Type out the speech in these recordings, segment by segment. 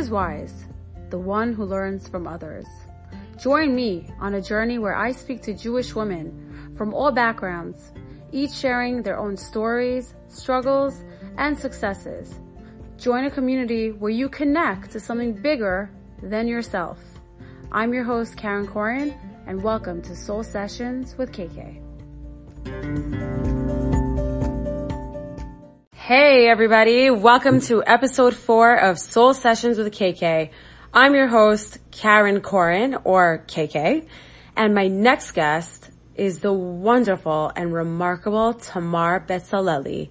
is wise? The one who learns from others. Join me on a journey where I speak to Jewish women from all backgrounds, each sharing their own stories, struggles, and successes. Join a community where you connect to something bigger than yourself. I'm your host, Karen Corin, and welcome to Soul Sessions with KK. Hey everybody, welcome to episode four of Soul Sessions with KK. I'm your host, Karen Corin, or KK, and my next guest is the wonderful and remarkable Tamar Betzaleli.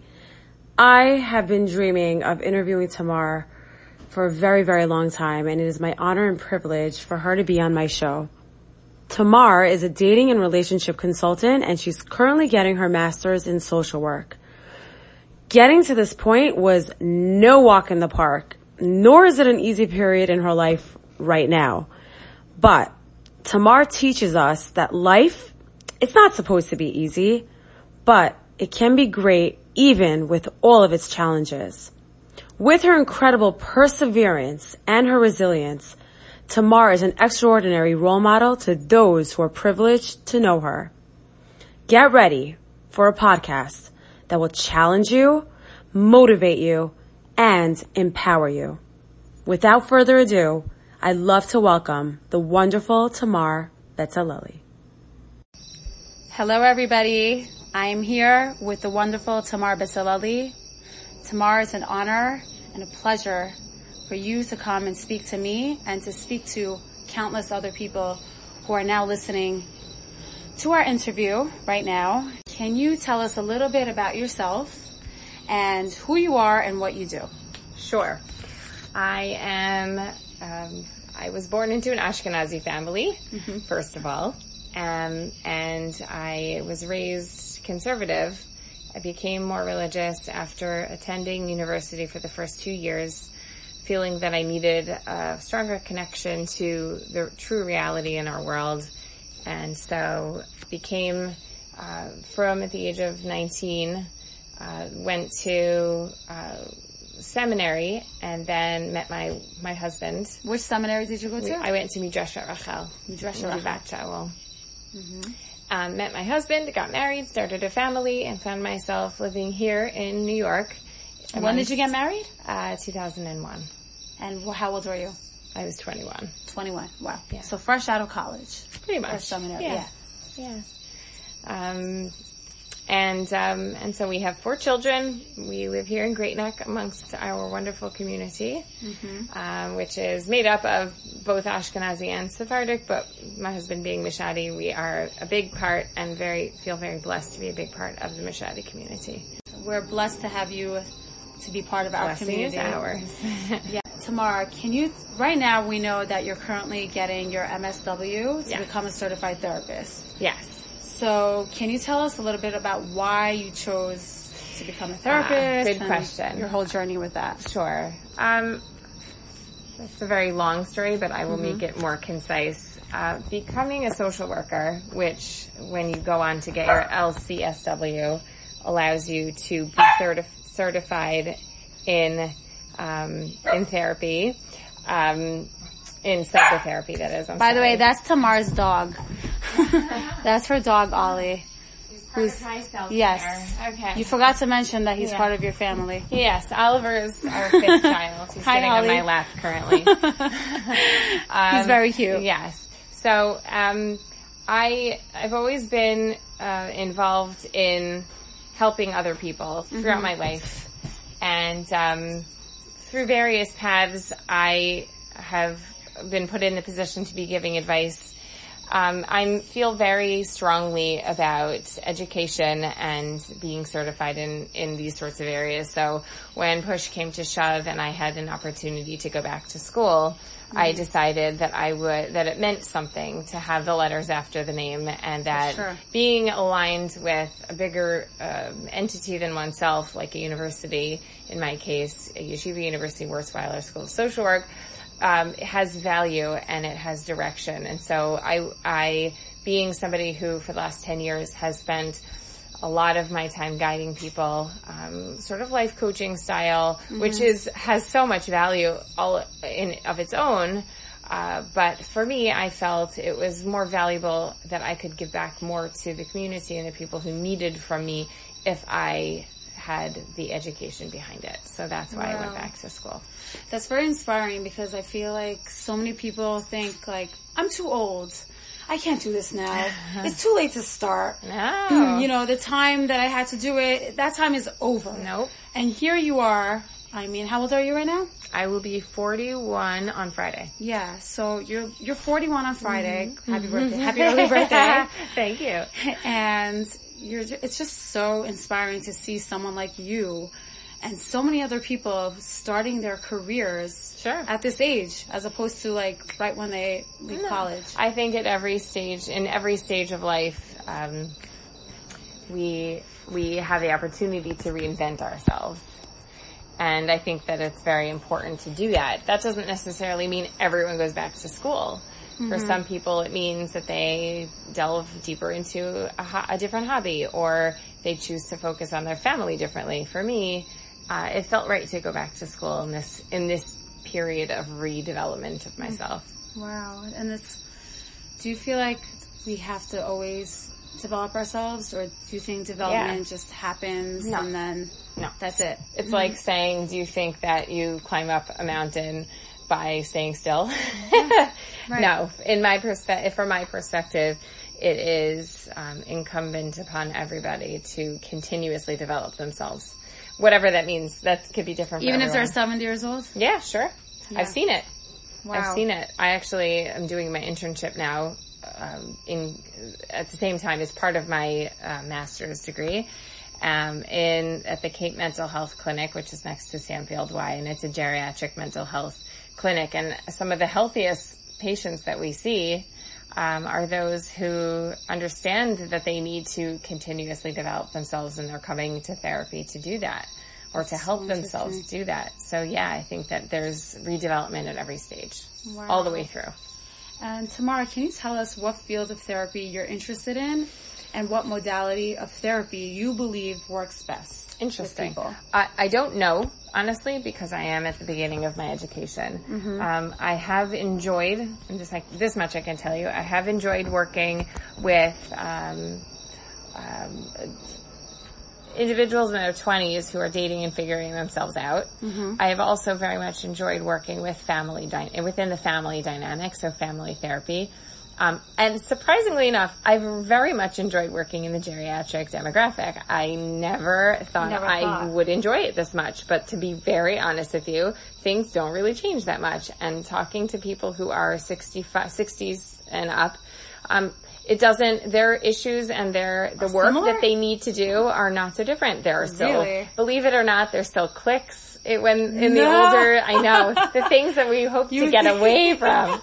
I have been dreaming of interviewing Tamar for a very, very long time, and it is my honor and privilege for her to be on my show. Tamar is a dating and relationship consultant, and she's currently getting her master's in social work. Getting to this point was no walk in the park, nor is it an easy period in her life right now. But Tamar teaches us that life, it's not supposed to be easy, but it can be great even with all of its challenges. With her incredible perseverance and her resilience, Tamar is an extraordinary role model to those who are privileged to know her. Get ready for a podcast that will challenge you, motivate you, and empower you. Without further ado, I'd love to welcome the wonderful Tamar Betzaleli. Hello everybody. I am here with the wonderful Tamar Betzaleli. Tamar, it's an honor and a pleasure for you to come and speak to me and to speak to countless other people who are now listening to our interview right now. Can you tell us a little bit about yourself and who you are and what you do. Sure. I am, um, I was born into an Ashkenazi family, mm-hmm. first of all, um, and I was raised conservative. I became more religious after attending university for the first two years, feeling that I needed a stronger connection to the true reality in our world. And so became, uh, from at the age of 19, uh, went to uh, seminary and then met my my husband. Which seminary did you go to? I went to Midreshet Rachel. Midreshet Rachel. Mm-hmm. Um, met my husband, got married, started a family, and found myself living here in New York. When did you get married? Uh, 2001. And how old were you? I was 21. 21. Wow. Yeah. So fresh out of college. Pretty much. seminary. Yeah. Yeah. yeah. Um, and um, and so we have four children. We live here in Great Neck amongst our wonderful community, mm-hmm. um, which is made up of both Ashkenazi and Sephardic. But my husband being Mashadi, we are a big part and very feel very blessed to be a big part of the Mashadi community. We're blessed to have you to be part of our Blessing community. Is ours. yeah. Tamar, can you, right now we know that you're currently getting your MSW to become a certified therapist. Yes. So can you tell us a little bit about why you chose to become a therapist? good question. Your whole journey with that. Sure. Um, it's a very long story, but I will mm-hmm. make it more concise. Uh, becoming a social worker, which when you go on to get your LCSW, allows you to be certi- certified in um, in therapy. Um, in psychotherapy, that is. By sorry. the way, that's Tamar's dog. that's her dog, Ollie. Who's yes? Okay. You forgot to mention that he's yeah. part of your family. Yes, Oliver is our fifth child. He's Hi, sitting Ollie. on my lap currently. um, he's very cute. Yes. So um, I I've always been uh, involved in helping other people throughout mm-hmm. my life, and um, through various paths, I have been put in the position to be giving advice. Um, I feel very strongly about education and being certified in, in these sorts of areas. So when push came to shove and I had an opportunity to go back to school, mm-hmm. I decided that I would, that it meant something to have the letters after the name and that sure. being aligned with a bigger uh, entity than oneself, like a university, in my case, a Yeshiva University Wurzweiler School of Social Work, um, has value and it has direction. And so I, I, being somebody who for the last 10 years has spent a lot of my time guiding people, um, sort of life coaching style, mm-hmm. which is has so much value all in of its own. Uh, but for me, I felt it was more valuable that I could give back more to the community and the people who needed from me if I had the education behind it. So that's why wow. I went back to school. That's very inspiring because I feel like so many people think like, I'm too old. I can't do this now. it's too late to start. No. You know, the time that I had to do it, that time is over. Nope. And here you are. I mean, how old are you right now? I will be 41 on Friday. Yeah, so you're you're 41 on Friday. Mm-hmm. Happy birthday. Happy early birthday. Thank you. And you're it's just so inspiring to see someone like you and so many other people starting their careers sure. at this age as opposed to like right when they leave no. college. I think at every stage, in every stage of life, um, we, we have the opportunity to reinvent ourselves. And I think that it's very important to do that. That doesn't necessarily mean everyone goes back to school. Mm-hmm. For some people, it means that they delve deeper into a, ho- a, different hobby or they choose to focus on their family differently. For me, uh, it felt right to go back to school in this, in this period of redevelopment of myself. Wow. And this, do you feel like we have to always develop ourselves or do you think development yeah. just happens no. and then no. that's it? It's mm-hmm. like saying, do you think that you climb up a mountain by staying still? right. No, in my perspective, from my perspective, it is um, incumbent upon everybody to continuously develop themselves whatever that means. That could be different. Even if they're 70 years old. Yeah, sure. Yeah. I've seen it. Wow. I've seen it. I actually am doing my internship now. Um, in at the same time as part of my uh, master's degree, um, in at the Cape Mental Health Clinic, which is next to Sanfield Y, and it's a geriatric mental health clinic. And some of the healthiest patients that we see um, are those who understand that they need to continuously develop themselves and they're coming to therapy to do that or to help so themselves do that. So yeah, I think that there's redevelopment at every stage, wow. all the way through. And Tamara, can you tell us what field of therapy you're interested in and what modality of therapy you believe works best? Interesting. I, I don't know, honestly, because I am at the beginning of my education. Mm-hmm. Um, I have enjoyed, and just like this much I can tell you, I have enjoyed working with um, um, individuals in their 20s who are dating and figuring themselves out. Mm-hmm. I have also very much enjoyed working with family, dy- within the family dynamic, so family therapy. Um, and surprisingly enough, I've very much enjoyed working in the geriatric demographic. I never thought never I thought. would enjoy it this much, but to be very honest with you, things don't really change that much. And talking to people who are 65, 60s and up, um, it doesn't, their issues and their, the work similar? that they need to do are not so different. There are still, really? believe it or not, there's still cliques it, when in no. the older, I know the things that we hope you to get away from,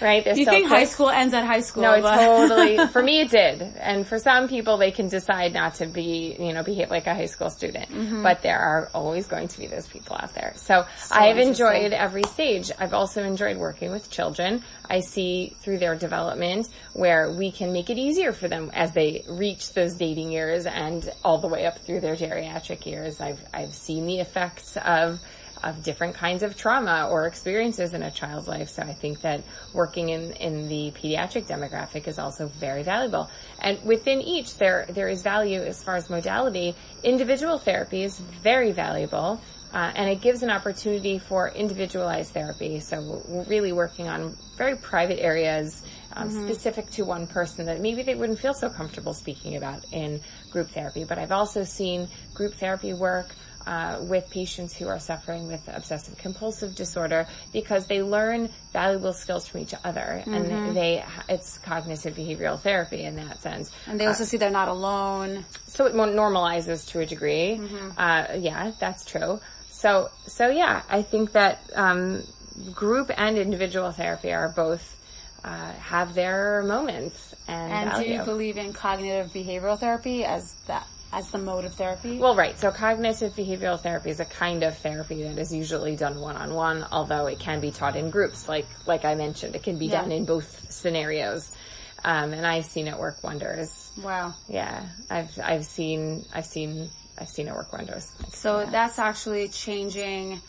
right? They're you think high school ends at high school? No, it totally. For me, it did, and for some people, they can decide not to be, you know, behave like a high school student. Mm-hmm. But there are always going to be those people out there. So, so I've enjoyed every stage. I've also enjoyed working with children. I see through their development where we can make it easier for them as they reach those dating years and all the way up through their geriatric years. I've I've seen the effects of of different kinds of trauma or experiences in a child's life. So I think that working in, in the pediatric demographic is also very valuable. And within each, there, there is value as far as modality. Individual therapy is very valuable. Uh, and it gives an opportunity for individualized therapy. So we're really working on very private areas um, mm-hmm. specific to one person that maybe they wouldn't feel so comfortable speaking about in group therapy. But I've also seen group therapy work uh, with patients who are suffering with obsessive compulsive disorder because they learn valuable skills from each other mm-hmm. and they it's cognitive behavioral therapy in that sense and they also uh, see they're not alone so it normalizes to a degree mm-hmm. uh, yeah that's true so, so yeah, I think that um, group and individual therapy are both uh, have their moments. And, and do you believe in cognitive behavioral therapy as that as the mode of therapy? Well, right. So cognitive behavioral therapy is a kind of therapy that is usually done one on one, although it can be taught in groups. Like like I mentioned, it can be yeah. done in both scenarios. Um, and I've seen it work wonders. Wow. Yeah. I've, I've seen, I've seen, I've seen it work wonders. So that's actually changing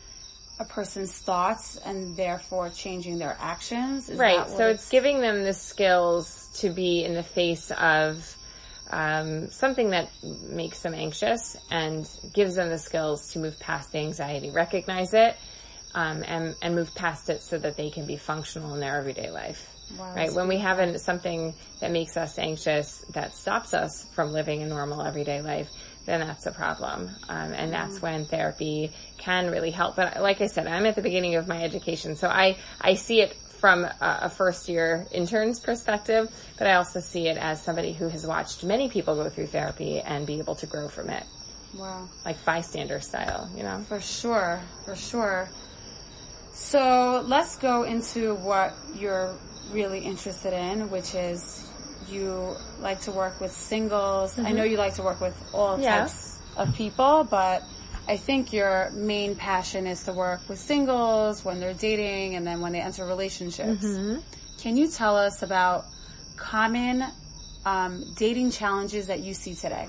a person's thoughts and therefore changing their actions. Is right. So it's giving them the skills to be in the face of um, something that makes them anxious and gives them the skills to move past the anxiety, recognize it, um, and and move past it so that they can be functional in their everyday life. Wow, right. When we have an, something that makes us anxious that stops us from living a normal everyday life, then that's a problem. Um, and that's Mm-hmm. when therapy can really help. But like I said, I'm at the beginning of my education, so I, I see it from a, first year intern's perspective, but I also see it as somebody who has watched many people go through therapy and be able to grow from it, Wow. like bystander style, you know? For sure, for sure. So let's go into what you're really interested in, which is you like to work with singles. I know you like to work with all Mm-hmm. Yeah. types of people, but I think your main passion is to work with singles when they're dating and then when they enter relationships. Mm-hmm. Can you tell us about common um, dating challenges that you see today?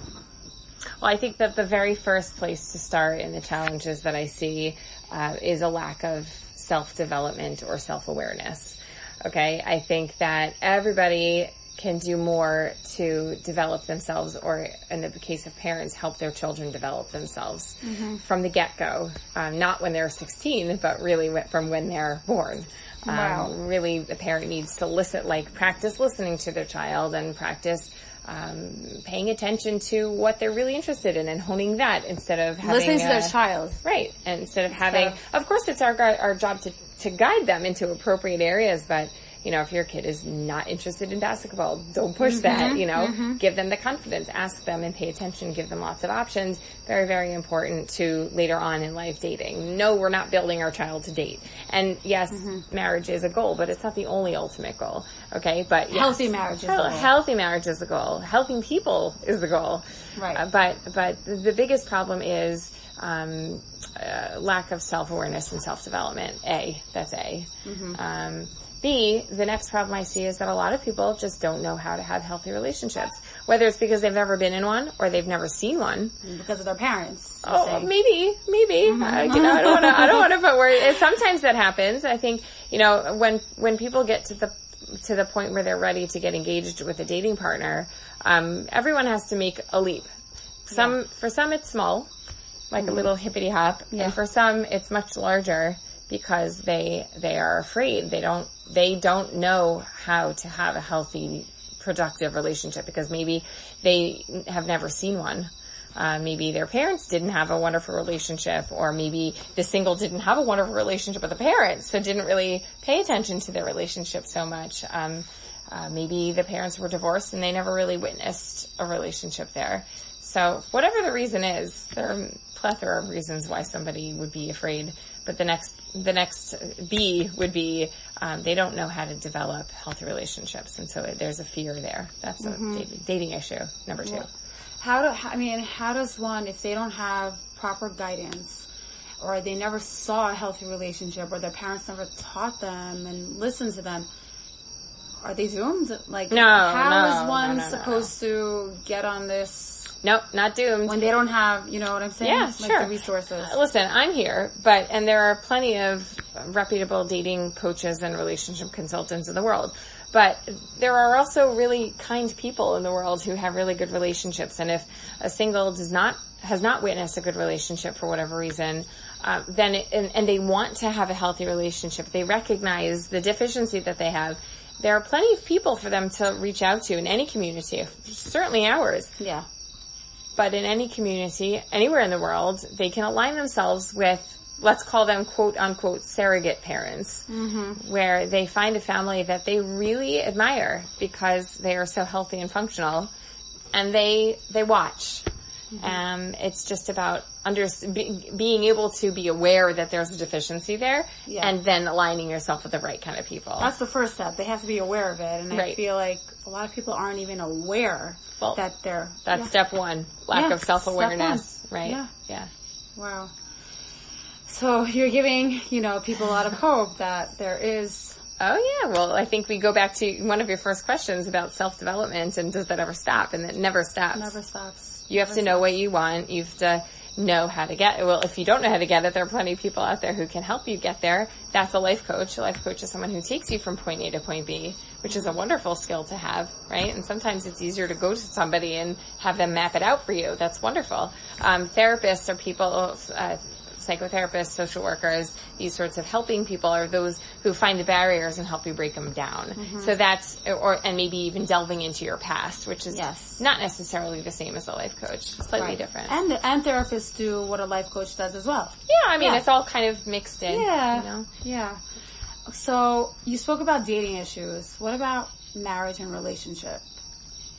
Well, I think that the very first place to start in the challenges that I see uh, is a lack of self-development or self-awareness. Okay, I think that everybody can do more to develop themselves or in the case of parents help their children develop themselves from the get-go um, not when they're 16 but really from when they're born Wow. um, really the parent needs to listen like practice listening to their child and practice um, paying attention to what they're really interested in and honing that instead of having Listening to a- their child. Right. And instead of having, of- of course it's our, our job to, to guide them into appropriate areas, but you know, if your kid is not interested in basketball, don't push that, you know, give them the confidence, ask them and pay attention, give them lots of options. Very, very important to later on in life dating. No, we're not building our child to date. And yes, marriage is a goal, but it's not the only ultimate goal. Okay. But yes, Healthy marriage is the goal. Healthy marriage is the goal. Helping people is the goal. Right. Uh, but but the biggest problem is um, uh, lack of self awareness and self development. A that's A. Mm-hmm. Um, B the next problem I see is that a lot of people just don't know how to have healthy relationships. Whether it's because they've never been in one or they've never seen one. because of their parents. Oh, maybe, maybe. Mm-hmm. Uh, you know, I don't want to. I don't want to put words. Sometimes that happens. I think you know when when people get to the to the point where they're ready to get engaged with a dating partner, um, everyone has to make a leap. Some for some it's small, like a little hippity hop, Mm-hmm. Yeah. and for some it's much larger because they they are afraid. They don't they don't know how to have a healthy, productive relationship because maybe they have never seen one. Uh, maybe their parents didn't have a wonderful relationship, or maybe the single didn't have a wonderful relationship with the parents, so didn't really pay attention to their relationship so much. Um, uh, maybe the parents were divorced and they never really witnessed a relationship there. So whatever the reason is, there are plethora of reasons why somebody would be afraid. But the next, the next B would be um, they don't know how to develop healthy relationships, and so there's a fear there. That's a dating, dating issue. Number two. How do I mean? How does one, if they don't have proper guidance, or they never saw a healthy relationship, or their parents never taught them and listened to them, are they doomed? Like, No, how no, is one no, no, supposed to get on this Nope, not doomed. when they don't have, you know what I'm saying? Yeah, like sure. The resources. Listen, I'm here, but, and there are plenty of reputable dating coaches and relationship consultants in the world. But there are also really kind people in the world who have really good relationships. And if a single does not, has not witnessed a good relationship for whatever reason, um, then, it, and, and they want to have a healthy relationship, they recognize the deficiency that they have. There are plenty of people for them to reach out to in any community, certainly ours Yeah. But in any community, anywhere in the world, they can align themselves with, let's call them quote unquote surrogate parents, mm-hmm. where they find a family that they really admire because they are so healthy and functional and they, they watch. Um, it's just about under, be, being able to be aware that there's a deficiency there Yeah. and then aligning yourself with the right kind of people. That's the first step. They have to be aware of it. And I feel like a lot of people aren't even aware Well, that they're, That's yeah. step one. Lack Yeah, of self-awareness, right? Yeah. Yeah. Wow. So you're giving, you know, people a lot of hope that there is Oh yeah, well I think we go back to one of your first questions about self-development and does that ever stop? And it never stops. Never stops. You have to know what you want. You have to know how to get it. Well, if you don't know how to get it, there are plenty of people out there who can help you get there. That's a life coach. A life coach is someone who takes you from point A to point B, which is a wonderful skill to have, right? And sometimes it's easier to go to somebody and have them map it out for you. That's wonderful. Um, therapists are people, uh, psychotherapists, social workers, these sorts of helping people are those who find the barriers and help you break them down. Mm-hmm. So that's, or, and maybe even delving into your past, which is Yes. not necessarily the same as a life coach, slightly Right. different. And and therapists do what a life coach does as well. yeah, I mean, Yeah. it's all kind of mixed in. Yeah. You know? Yeah. So you spoke about dating issues. What about marriage and relationship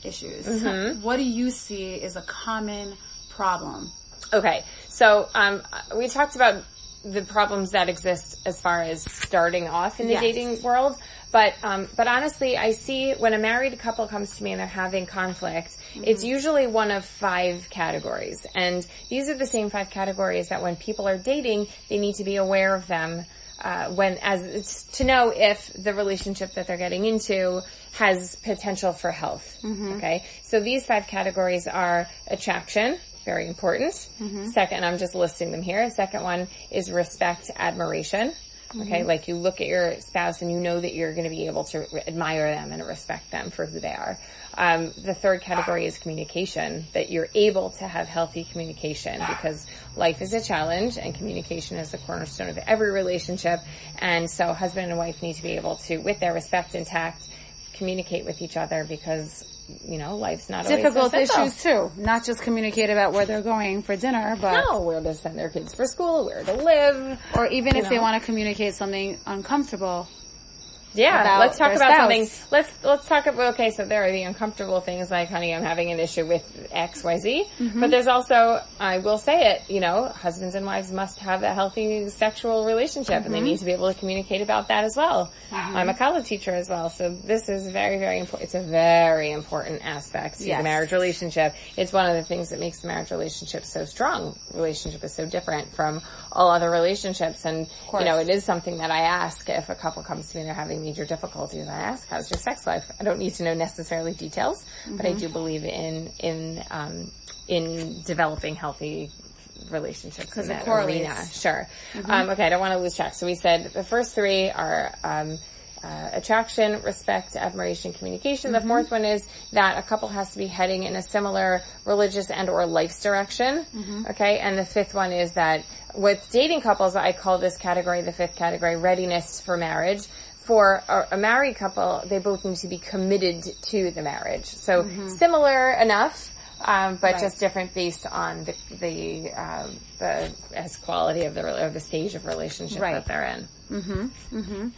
issues? Mm-hmm. What do you see is a common problem? Okay, so um, we talked about the problems that exist as far as starting off in the Yes. dating world, but um, but honestly, I see when a married couple comes to me and they're having conflict, it's usually one of five categories, and these are the same five categories that when people are dating, they need to be aware of them. Uh, when as it's to know if the relationship that they're getting into has potential for health. Okay, so these five categories are attraction, very important. Second, I'm just listing them here. Second one is respect, admiration. Okay, like you look at your spouse and you know that you're going to be able to re- admire them and respect them for who they are. Um, the third category is communication, that you're able to have healthy communication because life is a challenge and communication is the cornerstone of every relationship. And so husband and wife need to be able to, with their respect intact, communicate with each other because, you know, life's not Difficult issues too. Not just communicate about where they're going for dinner, but No, where to send their kids for school, where to live. or even if they want to communicate something uncomfortable. Yeah, let's talk about spouse. something. Let's let's talk about. Okay, so there are the uncomfortable things like, honey, I'm having an issue with X, Y, Z. Mm-hmm. But there's also, I will say it. You know, husbands and wives must have a healthy sexual relationship, and they Mm-hmm. need to be able to communicate about that as well. I'm a kallah teacher as well, so this is very, very important. It's a very important aspect to Yes. the marriage relationship. It's one of the things that makes the marriage relationship so strong. Relationship is so different from all other relationships, and you know, it is something that I ask if a couple comes to me and they're having major difficulties. I ask, "How's your sex life?" I don't need to know necessarily details, but I Mm-hmm. do believe in in um, in developing healthy relationships in that arena. Sure. Mm-hmm. Um, okay, I don't want to lose track. So we said the first three are. Um, uh, attraction, respect, admiration, communication. Mm-hmm. The fourth one is that a couple has to be heading in a similar religious and or life's direction. Mm-hmm. Okay. And the fifth one is that with dating couples, I call this category, the fifth category, readiness for marriage. For a, a married couple, they both need to be committed to the marriage. So similar enough, um, but Mm-hmm. Right. just different based on the the um, the as quality of the or the stage of relationship Right. that they're in.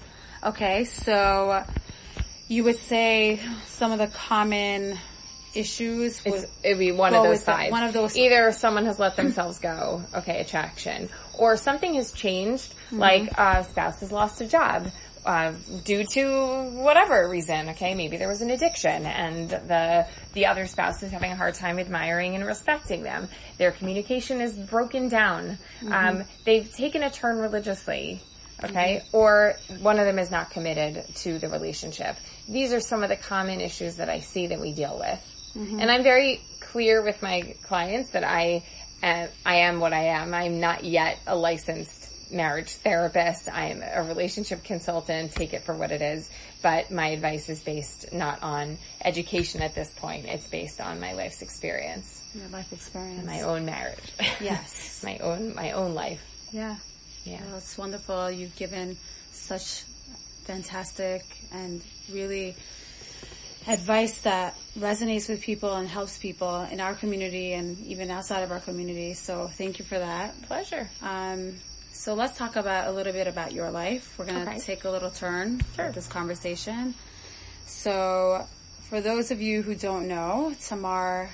Okay, so you would say some of the common issues It's, would it'd be one of those the- one of those- Either someone has let themselves go, okay, attraction, or something has changed, Mm-hmm. like a spouse has lost a job. Uh, due to whatever reason, okay, maybe there was an addiction and the the other spouse is having a hard time admiring and respecting them. Their communication is broken down. Mm-hmm. Um, they've taken a turn religiously, okay, or one of them is not committed to the relationship. These are some of the common issues that I see that we deal with. And I'm very clear with my clients that I am, I am what I am. I'm not yet a licensed marriage therapist. I am a relationship consultant. Take it for what it is. But my advice is based not on education at this point. It's based on my life's experience, your life experience. my own marriage. Yes. my own, my own life. Yeah. Yeah. Well, it's wonderful. You've given such fantastic and really advice that resonates with people and helps people in our community and even outside of our community. So thank you for that. Pleasure. Um, so let's talk about a little bit about your life. We're going to Okay. take a little turn Sure. with this conversation. So for those of you who don't know, Tamar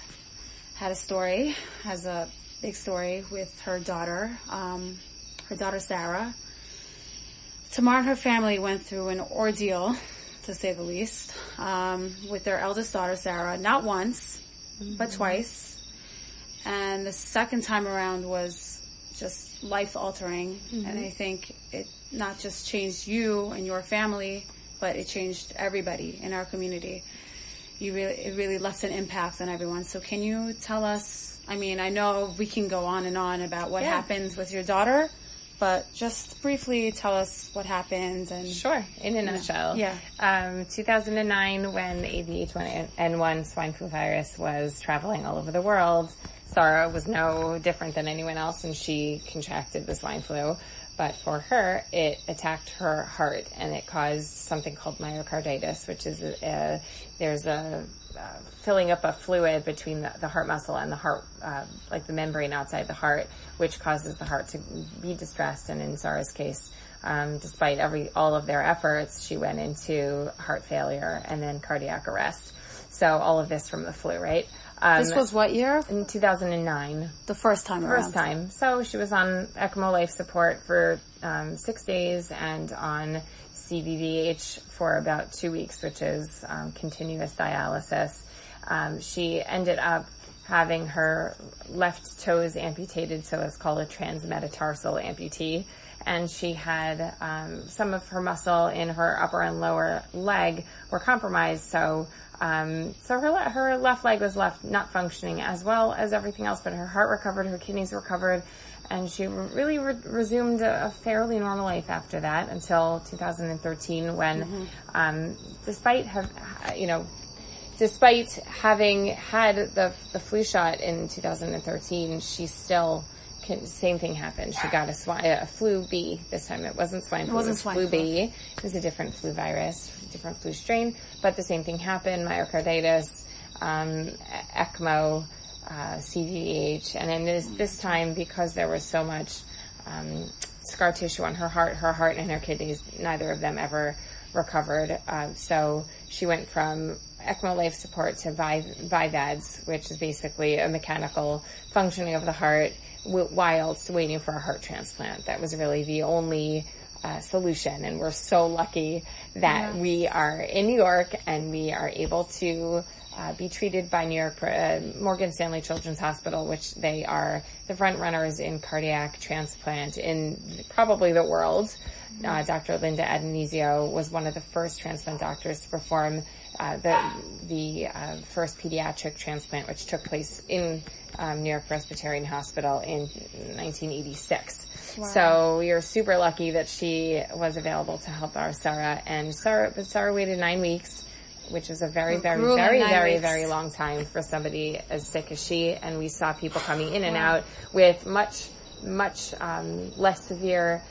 had a story, has a big story with her daughter, um, her daughter Sarah. Tamar and her family went through an ordeal, to say the least, um, with their eldest daughter Sarah, not once, but twice. And the second time around was just life altering. And I think it not just changed you and your family but it changed everybody in our community. You really, it really left an impact on everyone. So can you tell us, I mean, I know we can go on and on about what Yeah. happens with your daughter, but just briefly tell us what happened and Sure, in a nutshell. Yeah. Um, 2009, when the AVH1N1 swine flu virus was traveling all over the world, Sarah was no different than anyone else and she contracted the swine flu. But for her, it attacked her heart and it caused something called myocarditis, which is a, a there's a filling up a fluid between the, the heart muscle and the heart, uh, like the membrane outside the heart, which causes the heart to be distressed. And in Sarah's case, um, despite every all of their efforts, she went into heart failure and then cardiac arrest. So all of this from the flu, right? Um, this was what year? in 2009 The first time around. first time. So she was on ECMO life support for um, six days and on CVVH for about two weeks, which is um, continuous dialysis. Um, she ended up having her left toes amputated, so it's called a transmetatarsal amputee. And she had um, some of her muscle in her upper and lower leg were compromised, so um, so her le- her left leg was left not functioning as well as everything else, but her heart recovered, her kidneys recovered, and she really re- resumed a, a fairly normal life after that until 2013, when, um, despite have you know, despite having had the the flu shot in 2013, she still. Can, same thing happened. She got a, swine, a flu B this time. It wasn't swine flu. wasn't it was swine flu flu. B. It was a different flu virus, different flu strain, but the same thing happened, myocarditis, um, ECMO, uh, CVH, and then this, this time because there was so much, um, scar tissue on her heart, her heart and her kidneys, neither of them ever recovered. Um, so she went from ECMO life support to Vi- BiVADs, which is basically a mechanical functioning of the heart whilst waiting for a heart transplant. That was really the only uh, solution, and we're so lucky that we are in New York and we are able to uh, be treated by New York uh, Morgan Stanley Children's Hospital, which they are the front runners in cardiac transplant in probably the world. Uh, Dr. Linda Addonizio was one of the first transplant doctors to perform uh, the the uh, first pediatric transplant, which took place in um, New York Presbyterian Hospital in 1986. So we were super lucky that she was available to help our Sarah. And Sarah, but Sarah waited nine weeks, which is a very, very, grueling very, very, weeks. very long time for somebody as sick as she. And we saw people coming in and out with much, much um, less severe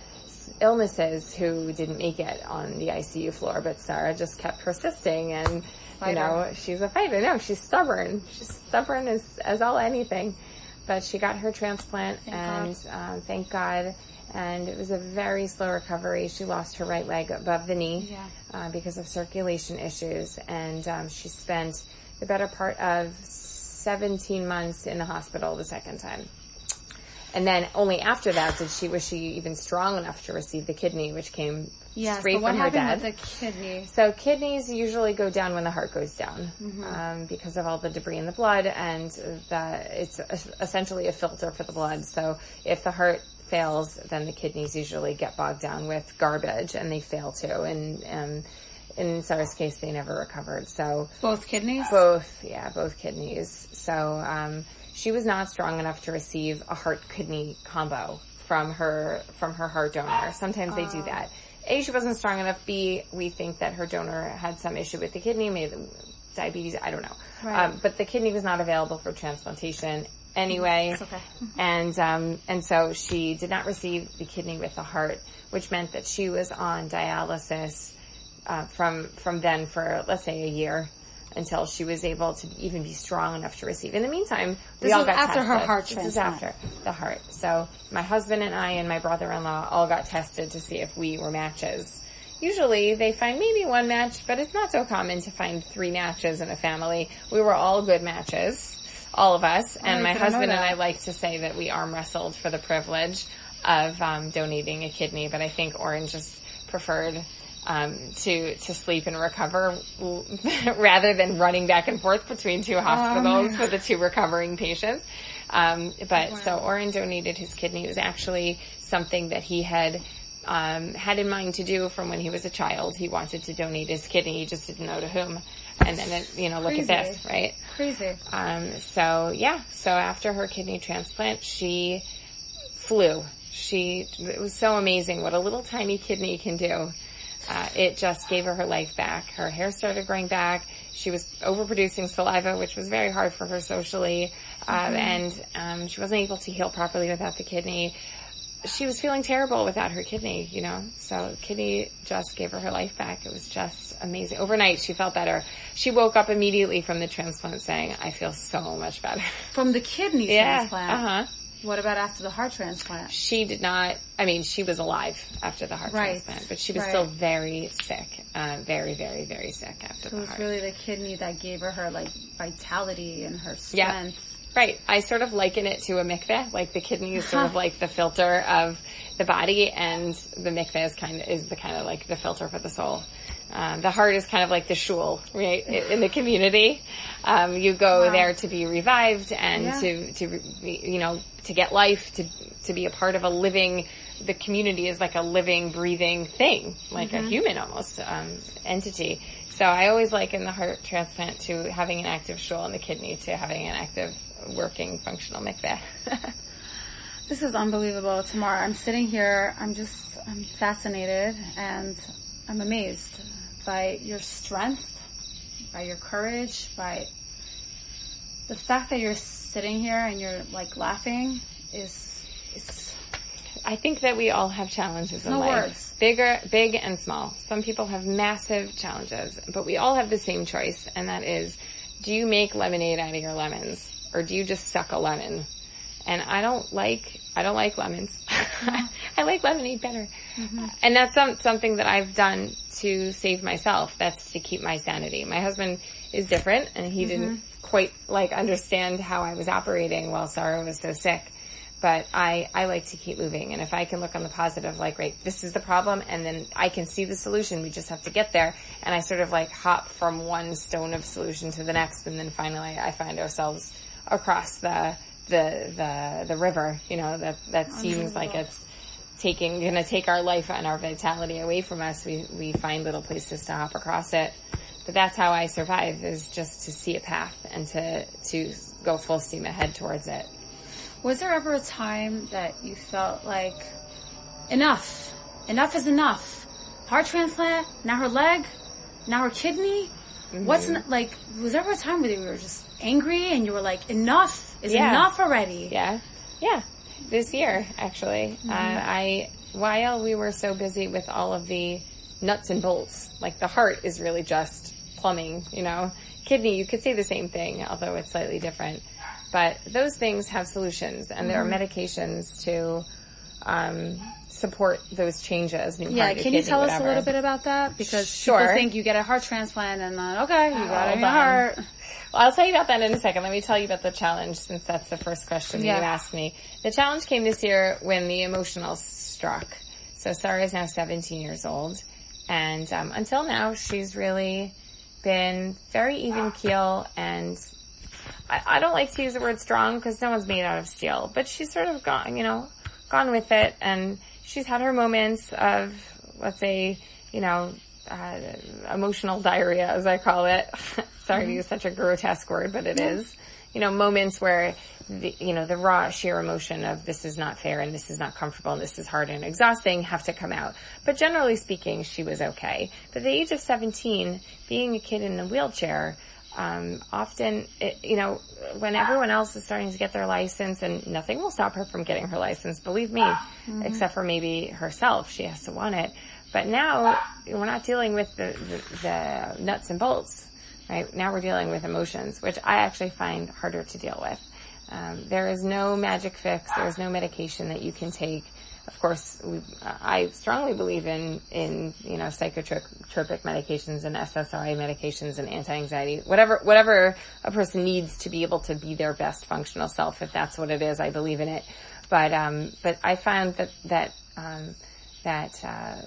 illnesses who didn't make it on the ICU floor, but Sarah just kept persisting and, you know, she's a fighter. No, she's stubborn. She's stubborn as, as all anything. But she got her transplant and, um, thank God. And it was a very slow recovery. She lost her right leg above the knee Yeah. uh, because of circulation issues, and um, she spent the better part of 17 months in the hospital the second time. And then only after that did she was she even strong enough to receive the kidney, which came Yes, straight but what from her happened with the kidney? So kidneys usually go down when the heart goes down Mm-hmm. um, because of all the debris in the blood, and the, it's essentially a filter for the blood. So if the heart fails, then the kidneys usually get bogged down with garbage, and they fail too. And um, in Sarah's case, they never recovered. So Both kidneys? both, yeah, both kidneys. So um, she was not strong enough to receive a heart kidney combo from her from her heart donor. Sometimes they do that. A, she wasn't strong enough. B, we think that her donor had some issue with the kidney, maybe diabetes. I don't know. Right. Um, but the kidney was not available for transplantation anyway. Okay. And um, and so she did not receive the kidney with the heart, which meant that she was on dialysis uh, from from then for let's say a year until she was able to even be strong enough to receive. In the meantime, we This all got after her tested. heart This is after the heart. So my husband and I and my brother-in-law all got tested to see if we were matches. Usually they find maybe one match, but it's not so common to find three matches in a family. We were all good matches, all of us, and I my husband and. I like to say that we arm wrestled for the privilege of um, donating a kidney, but I think Oren just preferred um, to to sleep and recover rather than running back and forth between two hospitals for the two recovering patients. Um, but so Oren donated his kidney. It was actually something that he had um, had in mind to do from when he was a child. He wanted to donate his kidney, he just didn't know to whom. And then, it, you know, look Crazy. at this, right? Crazy. Um, so yeah, so after her kidney transplant, she flew. She, it was so amazing what a little tiny kidney can do. Uh, it just gave her her life back. Her hair started growing back. She was overproducing saliva, which was very hard for her socially. Um, and, um, she wasn't able to heal properly without the kidney. She was feeling terrible without her kidney, you know, so kidney just gave her her life back. It was just amazing. Overnight, she felt better. She woke up immediately from the transplant saying, I feel so much better. From the kidney Yeah. transplant. Uh huh. What about after the heart transplant? She did not. I mean, she was alive after the heart Right. transplant, but she was Right. still very sick. Uh, very, very, very sick after So the it was heart. really the kidney that gave her her like vitality and her Yeah. strength. Right. I sort of liken it to a mikveh. Like the kidney is sort of like the filter of the body, and the mikveh is kind of is the kind of like the filter for the soul. Um, the heart is kind of like the shul, right, in the community. Um, you go Wow. there to be revived and Yeah. to to be- you know to get life, to to be a part of a living. The community is like a living, breathing thing, like a human almost um, entity. So I always liken the heart transplant to having an active shul and the kidney to having an active, working, functional mikveh. This is unbelievable. Tamara, I'm sitting here, I'm just, I'm fascinated and I'm amazed by your strength, by your courage, by the fact that you're sitting here and you're like laughing is, is I think that we all have challenges in No life. words. Bigger, big and small. Some people have massive challenges, but we all have the same choice, and that is, do you make lemonade out of your lemons, or do you just suck a lemon? And I don't like, I don't like lemons. I like lemonade better. Mm-hmm. And that's some, something that I've done to save myself. That's to keep my sanity. My husband is different and he didn't mm-hmm. quite like understand how I was operating while Sarah was so sick. But I, I like to keep moving. And if I can look on the positive, like, right, this is the problem and then I can see the solution. We just have to get there. And I sort of like hop from one stone of solution to the next. And then finally I find ourselves across the, the, the, the river, you know, that, that seems like it's taking, gonna take our life and our vitality away from us. We, we find little places to hop across it. But that's how I survive is just to see a path and to, to go full steam ahead towards it. Was there ever a time that you felt like enough, enough is enough? Heart transplant, now her leg, now her kidney. What's Mm-hmm. n- like? Was there ever a time where you were just angry and you were like, enough is Yeah. enough already? Yeah. Yeah. This year, actually. Uh, I, while we were so busy with all of the nuts and bolts, like the heart is really just plumbing, you know, kidney, you could say the same thing, although it's slightly different. But those things have solutions and there are medications to, um, support those changes. Yeah, can you tell us a little bit about that? Because Sure. people think you get a heart transplant and then, okay, you got it in Hold your on. heart. Well, I'll tell you about that in a second. Let me tell you about the challenge since that's the first question Yeah. you asked me. The challenge came this year when the emotional struck. So Sarah is now 17 years old and um, until now she's really been very even keel and I, I don't like to use the word strong because no one's made out of steel, but she's sort of gone, you know, gone with it and she's had her moments of, let's say, you know, uh, emotional diarrhea, as I call it. Sorry to use such a grotesque word, but it is. You know, moments where the, you know, the raw sheer emotion of this is not fair and this is not comfortable and this is hard and exhausting have to come out. But generally speaking, she was okay. But at the age of 17, being a kid in a wheelchair, um, often, it, you know, when everyone else is starting to get their license and nothing will stop her from getting her license, believe me, except for maybe herself, she has to want it. But now we're not dealing with the, the, the nuts and bolts, right? Now we're dealing with emotions, which I actually find harder to deal with. Um, there is no magic fix. There is no medication that you can take. Of course, we, I strongly believe in, in, you know, psychotropic medications and SSRI medications and anti-anxiety, whatever, whatever a person needs to be able to be their best functional self. If that's what it is, I believe in it. But, um, but I found that, that, um, that, uh,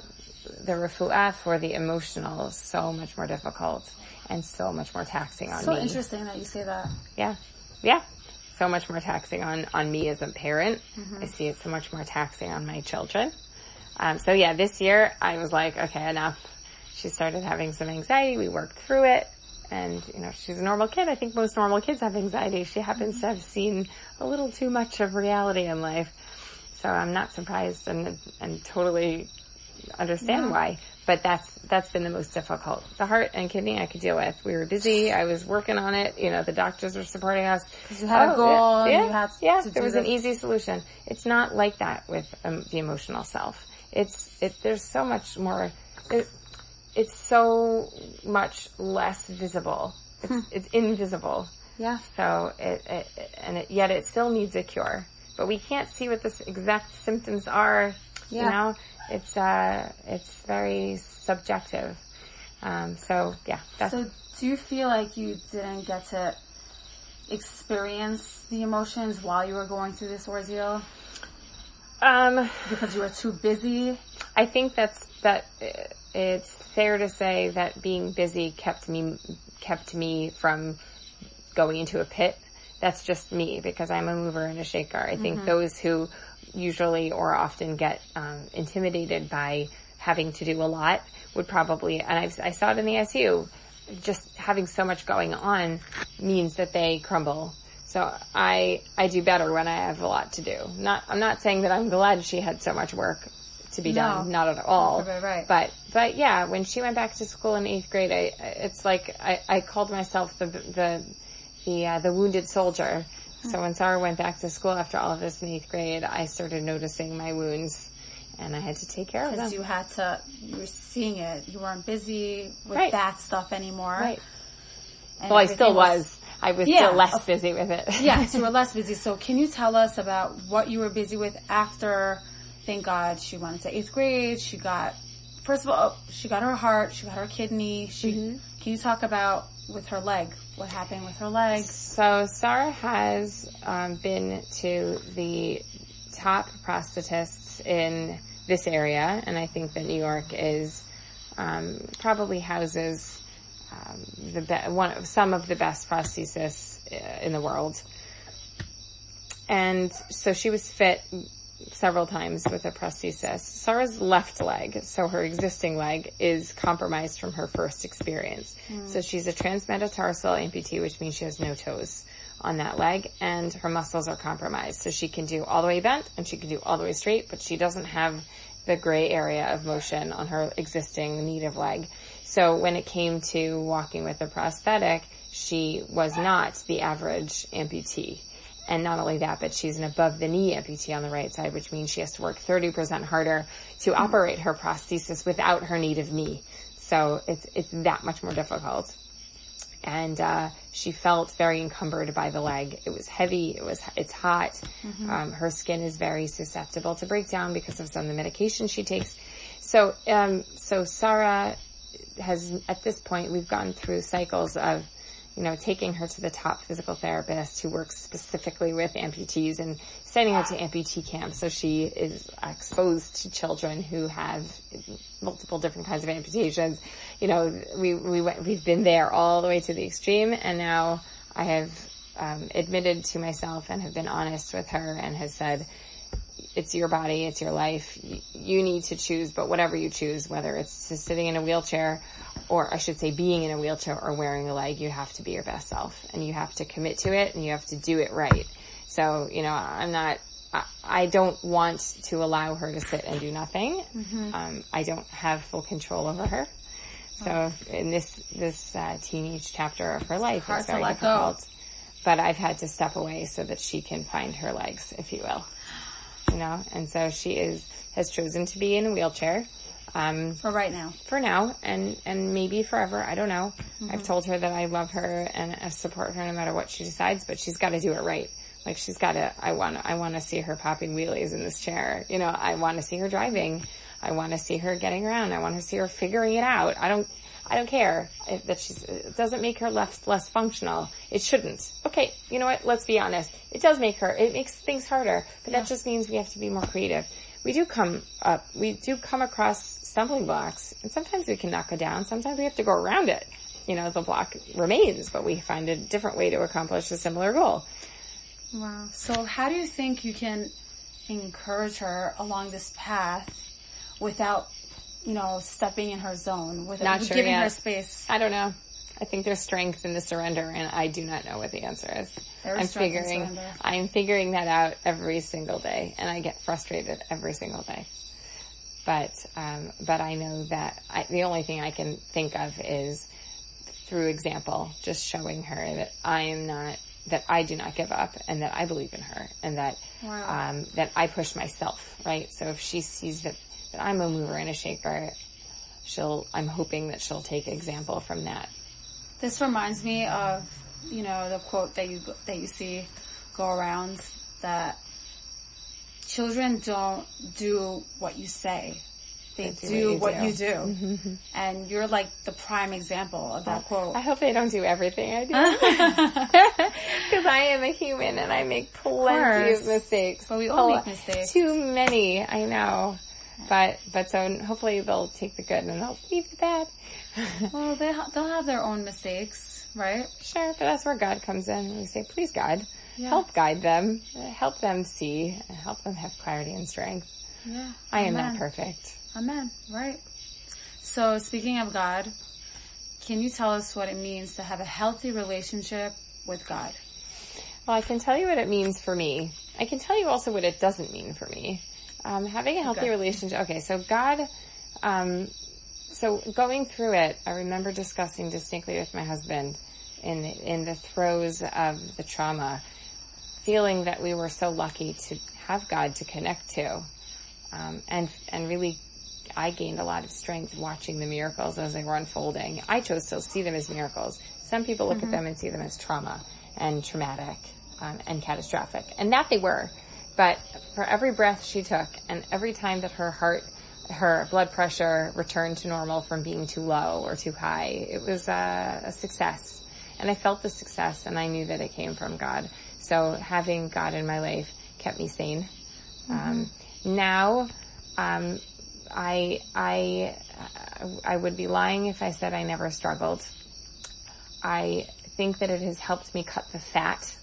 the refuah for the emotional is so much more difficult and so much more taxing on So me. interesting that you say that. Yeah. Yeah. So much more taxing on, on me as a parent. Mm-hmm. I see it so much more taxing on my children. Um, so yeah, this year I was like, okay, enough. She started having some anxiety. We worked through it. And, you know, she's a normal kid. I think most normal kids have anxiety. She happens to have seen a little too much of reality in life. So I'm not surprised and, and totally understand why. But that's, that's been the most difficult. The heart and kidney I could deal with. We were busy. I was working on it. You know, the doctors were supporting us. Because You had a goal Yeah, yeah. to there was an easy solution. It's not like that with um, the emotional self. It's, it, there's so much more, it, it's so much less visible. It's, it's invisible. Yeah. So it, it and it, yet it still needs a cure. But we can't see what the exact symptoms are. You know, it's uh, it's very subjective. Um, so yeah, that's So do you feel like you didn't get to experience the emotions while you were going through this ordeal um, because you were too busy? I think that's that. It's fair to say that being busy kept me kept me from going into a pit. That's just me because I'm a mover and a shaker. I think those who usually or often get um, intimidated by having to do a lot would probably, and I've, I saw it in the ICU. Just having so much going on means that they crumble. So I I do better when I have a lot to do. Not I'm not saying that I'm glad she had so much work to be done. Not at all. Right, right. But but yeah, when she went back to school in eighth grade, I it's like I, I called myself the the the uh, the wounded soldier. So when Sarah went back to school after all of this in eighth grade, I started noticing my wounds, and I had to take care of them. Because you had to, you were seeing it. You weren't busy with Right. that stuff anymore. right. And Well, I still was. I was Yeah, still less busy with it. yes, you were less busy. So can you tell us about what you were busy with after, thank God, she went into eighth grade. She got, first of all, oh, she got her heart, she got her kidney. She, Mm-hmm. can you talk about with her leg? What happened with her leg? So Sarah has um, been to the top prosthetists in this area, and I think that New York is um, probably houses um, the be- one some of the best prosthesists uh, in the world. And so she was fit several times with a prosthesis. Sarah's left leg, so her existing leg, is compromised from her first experience. Hmm. So she's a transmetatarsal amputee, which means she has no toes on that leg, and her muscles are compromised. So she can do all the way bent, and she can do all the way straight, but she doesn't have the gray area of motion on her existing native leg. So when it came to walking with a prosthetic, she was not the average amputee. And not only that, but she's an above the knee amputee on the right side, which means she has to work 30% harder to operate her prosthesis without her native knee. So it's, it's that much more difficult. And, uh, she felt very encumbered by the leg. It was heavy. It was, it's hot. Um, her skin is very susceptible to breakdown because of some of the medication she takes. So, um, so Sarah has, at this point, we've gone through cycles of, you know, taking her to the top physical therapist who works specifically with amputees and sending her to amputee camp. So she is exposed to children who have multiple different kinds of amputations. You know, we, we went, we've been there all the way to the extreme and now I have, um, admitted to myself and have been honest with her and has said, it's your body, it's your life. You, you need to choose, but whatever you choose, whether it's sitting in a wheelchair or I should say being in a wheelchair or wearing a leg, you have to be your best self and you have to commit to it and you have to do it right. So, you know, I'm not, I, I don't want to allow her to sit and do nothing. Um, I don't have full control over her. So in this, this, uh, teenage chapter of her life, Hard it's very let go. difficult. But I've had to step away so that she can find her legs, if you will. You know, and so she is, has chosen to be in a wheelchair. Um, For right now. for now and and maybe forever i don't know. I've told her that i love her and I support her no matter what she decides but she's got to do it right. Like she's got to i want i want to see her popping wheelies in this chair. You know i want to see her driving. I want to see her getting around. I want to see her figuring it out. I don't i don't care if that she's it doesn't make her less less functional it shouldn't okay you know what let's be honest it does make her it makes things harder but that just means we have to be more creative we do come up, we do come across stumbling blocks and sometimes we can knock it down. Sometimes we have to go around it. You know, the block remains, but we find a different way to accomplish a similar goal. Wow. So how do you think you can encourage her along this path without, you know, stepping in her zone, without Not sure giving yet. her space. I don't know. I think there's strength in the surrender, and I do not know what the answer is. There is I'm figuring. surrender. I'm figuring that out every single day, and I get frustrated every single day. But um, but I know that I, the only thing I can think of is through example, just showing her that I am not that I do not give up, and that I believe in her, and that Wow. um, that I push myself. Right. So if she sees that I'm a mover and a shaker, she'll. I'm hoping that she'll take example from that. This reminds me of, you know, the quote that you that you see go around that children don't do what you say. They, do do, what what you you do. Mm-hmm. And you're like the prime example of that oh, quote. I hope they don't do everything I do. Because I am a human and I make plenty of, course. mistakes. But we all Oh, make mistakes. Too many, I know. But, but so hopefully they'll take the good and they'll leave the bad. Well, they ha- they'll have their own mistakes, right? Sure, but that's where God comes in. We say, please God, Yeah. help guide them, help them see, help them have clarity and strength. Yeah. I am Amen. not perfect. Amen. Right. So speaking of God, can you tell us what it means to have a healthy relationship with God? Well, I can tell you what it means for me. I can tell you also what it doesn't mean for me. Um, having a healthy Okay. relationship. Okay, so God, um, so going through it, I remember discussing distinctly with my husband in in the throes of the trauma, feeling that we were so lucky to have God to connect to, um, and and really. I gained a lot of strength watching the miracles as they were unfolding. I chose to see them as miracles. Some people look at them and see them as trauma and traumatic um, and catastrophic, and that they were. But for every breath she took, and every time that her heart, her blood pressure returned to normal from being too low or too high, it was uh, a success. And I felt the success, and I knew that it came from God. So having God in my life kept me sane. Um, now, um, I I I would be lying if I said I never struggled. I think that it has helped me cut the fat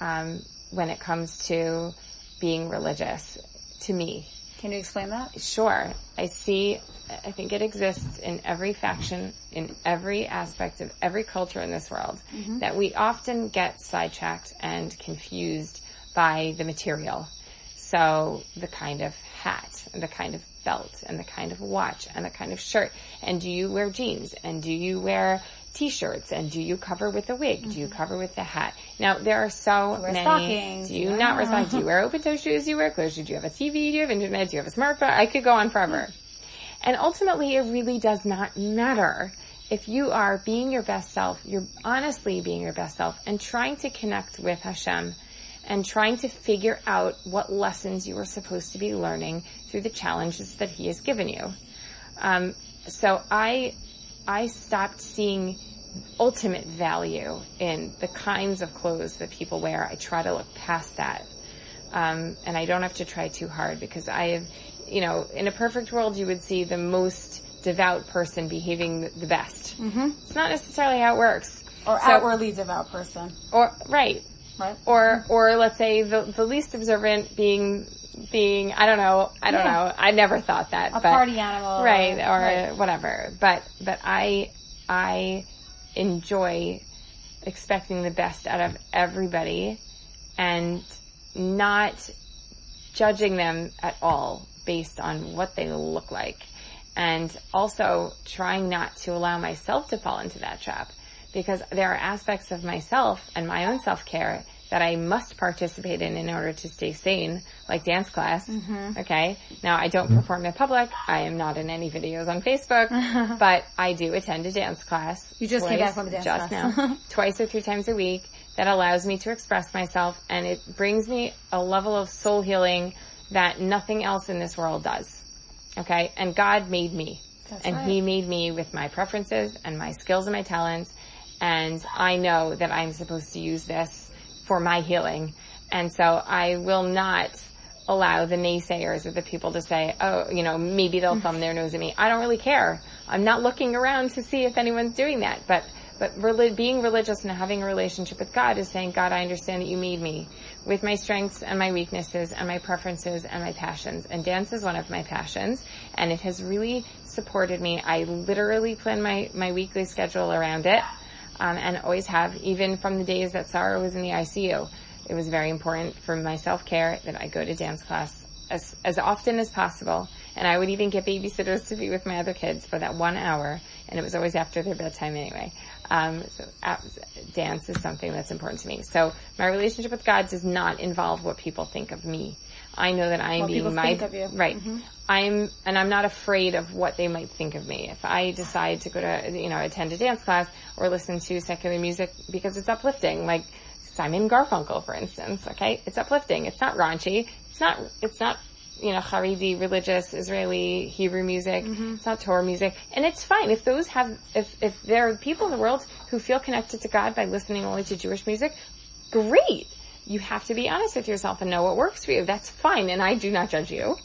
um, when it comes to being religious. To me, Can you explain that? sure, I see. I think it exists in every faction, in every aspect of every culture in this world, mm-hmm. that we often get sidetracked and confused by the material. So the kind of hat, and the kind of belt, and the kind of watch, and the kind of shirt. And do you wear jeans? And do you wear t-shirts? And do you cover with a wig? Do you cover with the hat? Now there are so wear many. stockings. Do you not wear stockings? Do you wear open toe shoes? Do you wear closed shoes? Do you have a TV? Do you have internet? Do you have a smartphone? I could go on forever. And ultimately, it really does not matter. If you are being your best self, you're honestly being your best self and trying to connect with Hashem and trying to figure out what lessons you are supposed to be learning through the challenges that He has given you. Um, so I, I stopped seeing ultimate value in the kinds of clothes that people wear. I try to look past that. Um, and I don't have to try too hard because I have, you know, in a perfect world, you would see the most devout person behaving the- best. Mm-hmm. It's not necessarily how it works. Or So- outwardly devout person, Or, right. right? Or, or let's say the, the least observant being, being, I don't know, I don't Yeah. know. I never thought that. a but, party animal, right or right. whatever but but i i enjoy expecting the best out of everybody and not judging them at all based on what they look like and also trying not to allow myself to fall into that trap because there are aspects of myself and my own self-care that I must participate in in order to stay sane, like dance class. Mm-hmm. Okay. Now I don't perform in public. I am not in any videos on Facebook, but I do attend a dance class. You just came twice- back from a dance just class. now, twice or three times a week. That allows me to express myself, and it brings me a level of soul healing that nothing else in this world does. Okay, and God made me, That's and right. He made me with my preferences and my skills and my talents, and I know that I'm supposed to use this for my healing, and so I will not allow the naysayers or the people to say, oh, you know, maybe they'll mm. thumb their nose at me. I don't really care. I'm not looking around to see if anyone's doing that, but But relig- being religious and having a relationship with God is saying, God, I understand that you made me with my strengths and my weaknesses and my preferences and my passions. And dance is one of my passions and it has really supported me. I literally plan my, my weekly schedule around it. Um, and always have, even from the days that Sarah was in the ICU. It was very important for my self-care that I go to dance class as, as often as possible. And I would even get babysitters to be with my other kids for that one hour. And it was always after their bedtime anyway. Um, so dance is something that's important to me. So my relationship with God does not involve what people think of me. I know that I am What being my think of you. right. Mm-hmm. I'm and I'm not afraid of what they might think of me. If I decide to go to you know attend a dance class or listen to secular music because it's uplifting, like Simon Garfunkel, for instance. Okay, it's uplifting. It's not raunchy. It's not. It's not. You know, Haredi, religious, Israeli, Hebrew music. Mm-hmm. It's not Torah music. And it's fine. If those have, if, if there are people in the world who feel connected to God by listening only to Jewish music, great. You have to be honest with yourself and know what works for you. That's fine. And I do not judge you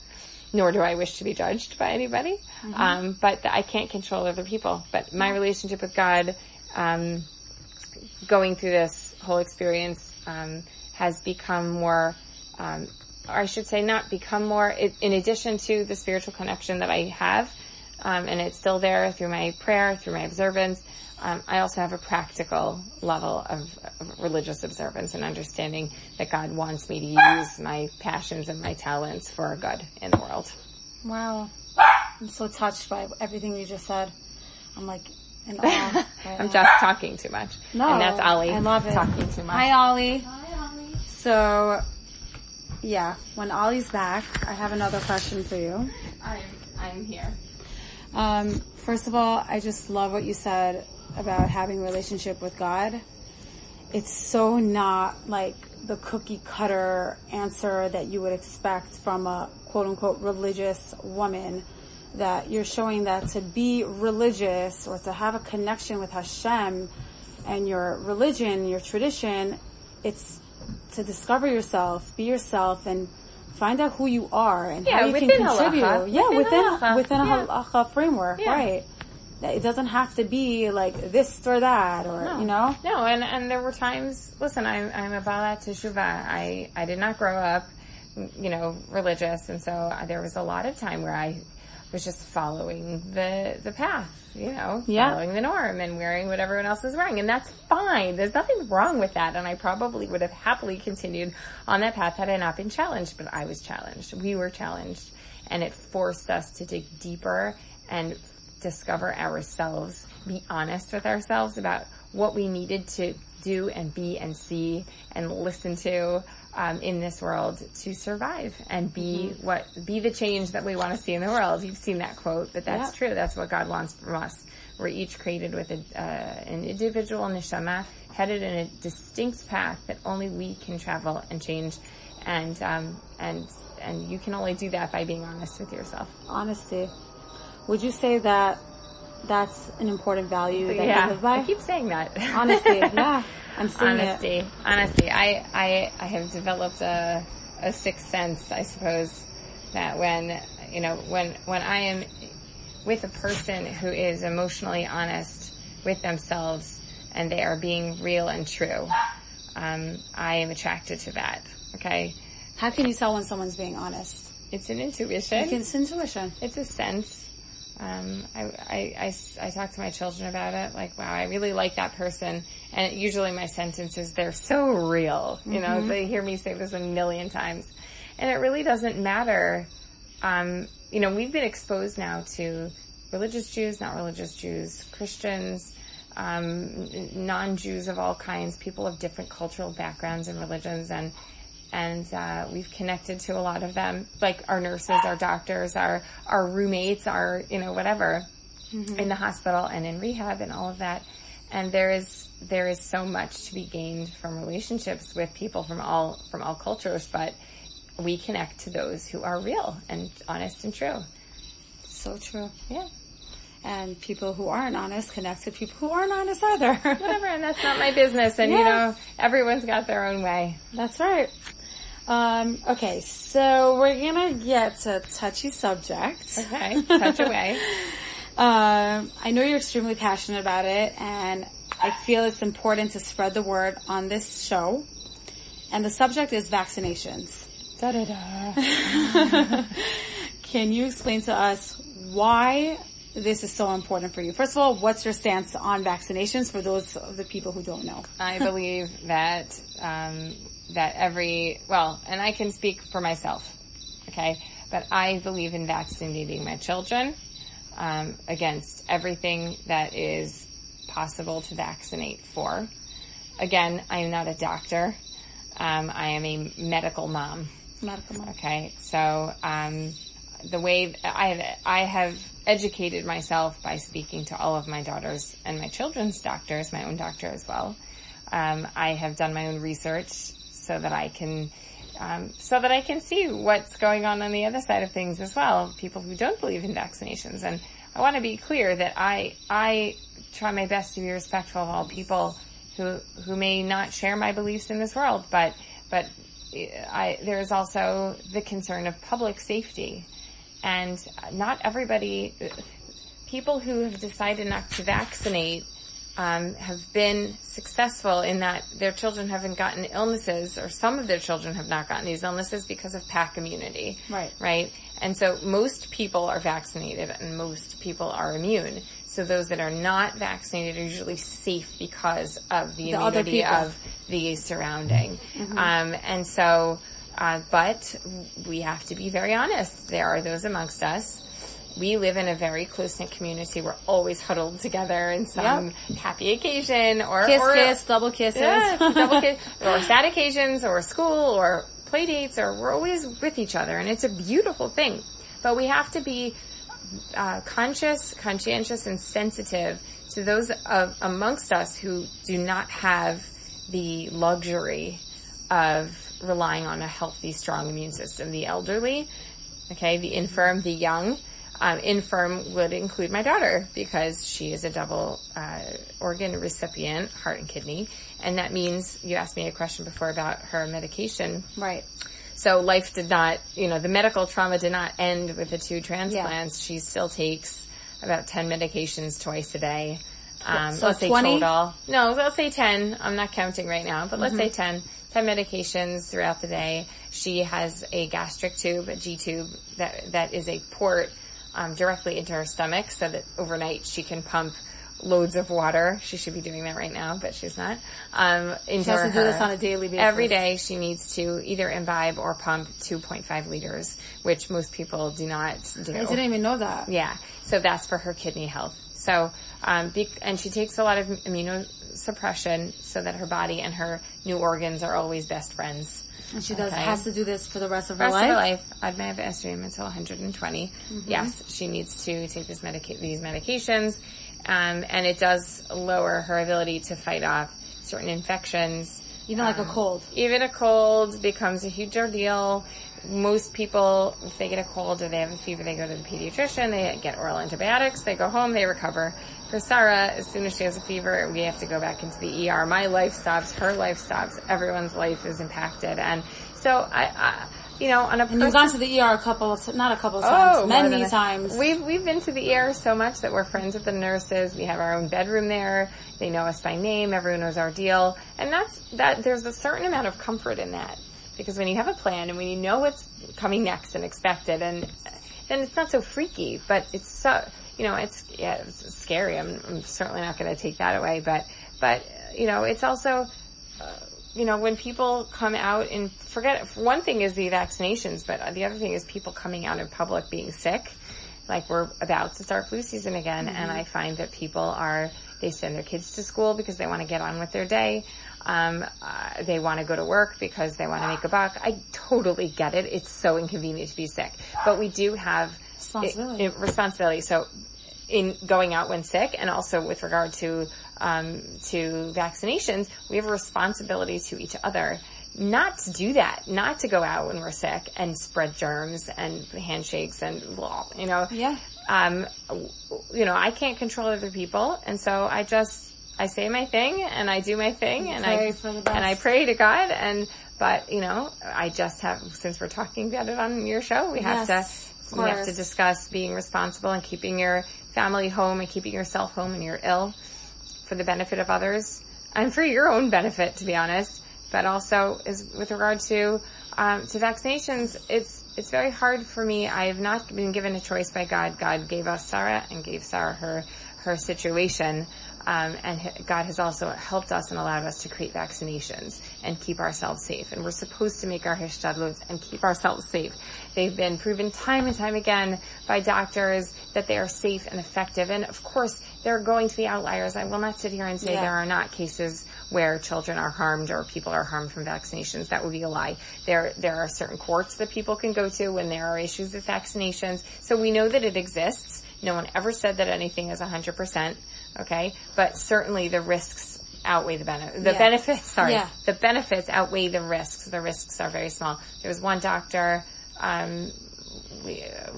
nor do I wish to be judged by anybody. Um, but I can't control other people. But my relationship with God, um, going through this whole experience, um, has become more, um, or I should say not become more, it, in addition to the spiritual connection that I have, um, and it's still there through my prayer, through my observance, um, I also have a practical level of, of religious observance and understanding that God wants me to use my passions and my talents for a good in the world. Wow. I'm so touched by everything you just said. I'm like in awe. right I'm now. just talking too much. No, and that's Ollie. I love it. Talking too much. Hi, Ollie. Hi, Ollie. So, yeah, when Ollie's back, I have another question for you. I'm, I'm here. Um, first of all, I just love what you said about having a relationship with God. It's so not like the cookie cutter answer that you would expect from a quote unquote religious woman. That you're showing that to be religious or to have a connection with Hashem and your religion, your tradition, it's to discover yourself, be yourself, and find out who you are and how you can contribute. halacha. Yeah, Within within within a Yeah. halacha framework, Yeah. right? It doesn't have to be like this or that, or No. you know. No, and, and there were times, listen, I'm, I'm a Balat Teshuvah. I, I did not grow up, you know, religious, and so I- there was a lot of time where I was just following the, the path, you know, Yeah. following the norm and wearing what everyone else is wearing, and that's fine. There's nothing wrong with that, and I probably would have happily continued on that path had I not been challenged, but I was challenged. We were challenged, and it forced us to dig deeper and discover ourselves, be honest with ourselves about what we needed to do and be and see and listen to um, in this world to survive and be what be the change that we want to see in the world. You've seen that quote, but that's Yeah. true. That's what God wants from us. We're each created with a, uh, an individual neshama headed in a distinct path that only we can travel and change, and um, and and you can only do that by being honest with yourself. Honesty. Would you say that that's an important value that you live by? I keep saying that. Honesty. Yeah, I'm seeing it. honesty, honesty. I, I, I have developed a, a sixth sense, I suppose, that when, you know, when, when I am with a person who is emotionally honest with themselves and they are being real and true, um, I am attracted to that. Okay. How can you tell when someone's being honest? It's an intuition. It's intuition. It's a sense. Um, I, I, I, I talk to my children about it, like, wow, I really like that person. And usually my sentences, they're so real. You know, they hear me say this a million times. And it really doesn't matter. Um, you know, we've been exposed now to religious Jews, not religious Jews, Christians, um, non-Jews of all kinds, people of different cultural backgrounds and religions, and and uh, we've connected to a lot of them, like our nurses, our doctors, our our roommates, our you know whatever, in the hospital and in rehab and all of that. And there is there is so much to be gained from relationships with people from all from all cultures, but we connect to those who are real and honest and true. So true. Yeah, And people who aren't honest connect with people who aren't honest either. whatever. And that's not my business. And you know, everyone's got their own way. That's right. Um, okay, so we're gonna get to touchy subject. Okay, touch away. Um, I know you're extremely passionate about it, and I feel it's important to spread the word on this show. And the subject is vaccinations. Da da da. Can you explain to us why this is so important for you? First of all, what's your stance on vaccinations for those of the people who don't know? I believe that um, that every well, and I can speak for myself, okay, but I believe in vaccinating my children um, against everything that is possible to vaccinate for. Again, I am not a doctor. Um, I am a medical mom. Medical mom. Okay, so um, the way I have I have educated myself by speaking to all of my daughters and my children's doctors, my own doctor as well. Um, I have done my own research so that I can um, so that I can see what's going on on the other side of things as well. People who don't believe in vaccinations, and I want to be clear that I I try my best to be respectful of all people who who may not share my beliefs in this world, but but I, there is also the concern of public safety, and not everybody. People who have decided not to vaccinate um, have been successful in that their children haven't gotten illnesses, or some of their children have not gotten these illnesses because of pack immunity. Right. Right. And so most people are vaccinated, and most people are immune. So those that are not vaccinated are usually safe because of the, The immunity of the surrounding. Um, and so, uh, but we have to be very honest. There are those amongst us. We live in a very close knit community. We're always huddled together in some happy occasion or Kiss, or, kiss, double kisses. yeah, double kiss, or sad occasions, or school, or play dates, or we're always with each other, and it's a beautiful thing. But we have to be uh, conscious, conscientious, and sensitive to those of amongst us who do not have the luxury of relying on a healthy, strong immune system. The elderly, okay, the infirm, the young. Um, infirm would include my daughter because she is a double uh, organ recipient, heart and kidney, and that means you asked me a question before about her medication. Right. So life did not, you know, the medical trauma did not end with the two transplants. She still takes about 10 medications twice a day. Um, So let's say 20? total. No, let's say 10. I'm not counting right now, but let's say 10. 10 medications throughout the day. She has a gastric tube, a G tube that, that is a port, um, directly into her stomach so that overnight she can pump loads of water. She should be doing that right now, but she's not. Um, into She has to do this on a daily basis. Every day she needs to either imbibe or pump 2.5 liters, which most people do not do. I didn't even know that. Yeah. So that's for her kidney health. So, um, be, and she takes a lot of immunosuppression so that her body and her new organs are always best friends. And she does Okay. has to do this for the rest of her Rest life. of her life, have estrogen until 120. Yes, she needs to take this medica- these medications, um, and it does lower her ability to fight off certain infections. Even like a Um, cold. Even a cold becomes a huge ordeal. Most people, if they get a cold or they have a fever, they go to the pediatrician, they get oral antibiotics, they go home, they recover. For Sarah, as soon as she has a fever, we have to go back into the ER. My life stops, her life stops, everyone's life is impacted. And so I, I you know, on a And you've gone to the ER a couple of, t- not a couple of times, Oh, many a- times. We've we've been to the ER so much that we're friends with the nurses. We have our own bedroom there. They know us by name. Everyone knows our deal, and that's that. There's a certain amount of comfort in that because when you have a plan and when you know what's coming next and expected, and then it's not so freaky. But it's so you know it's yeah it's scary. I'm, I'm certainly not going to take that away, but but you know it's also you know, when people come out and forget, one thing is the vaccinations, but the other thing is people coming out in public being sick. Like we're about to start flu season again, and I find that people are, they send their kids to school because they want to get on with their day. Um, uh, they want to go to work because they want to make a buck. I totally get it. It's so inconvenient to be sick, but we do have Responsibility. i- i- responsibility. So in going out when sick and also with regard to um, to vaccinations, we have a responsibility to each other not to do that, not to go out when we're sick and spread germs and handshakes and blah, you know. Yeah. Um, you know, I can't control other people, and so I just I say my thing and I do my thing and Pray I for the best. and I pray to God and but you know I just have since we're talking about it on your show we have Yes, to we have to discuss being responsible and keeping your family home and keeping yourself home when you're ill for the benefit of others and for your own benefit, to be honest. But also is with regard to um, to vaccinations, it's it's very hard for me. I have not been given a choice by God. God gave us Sarah and gave Sarah her her situation. Um, and God has also helped us and allowed us to create vaccinations and keep ourselves safe. And we're supposed to make our hishtadlut and keep ourselves safe. They've been proven time and time again by doctors that they are safe and effective. And of course, there are going to be outliers. I will not sit here and say yeah. there are not cases where children are harmed or people are harmed from vaccinations. That would be a lie. There, there are certain courts that people can go to when there are issues with vaccinations. So we know that it exists. No one ever said that anything is 100%. Okay. But certainly the risks outweigh the benefits. The yeah. benefits, sorry. Yeah. The benefits outweigh the risks. The risks are very small. There was one doctor, um,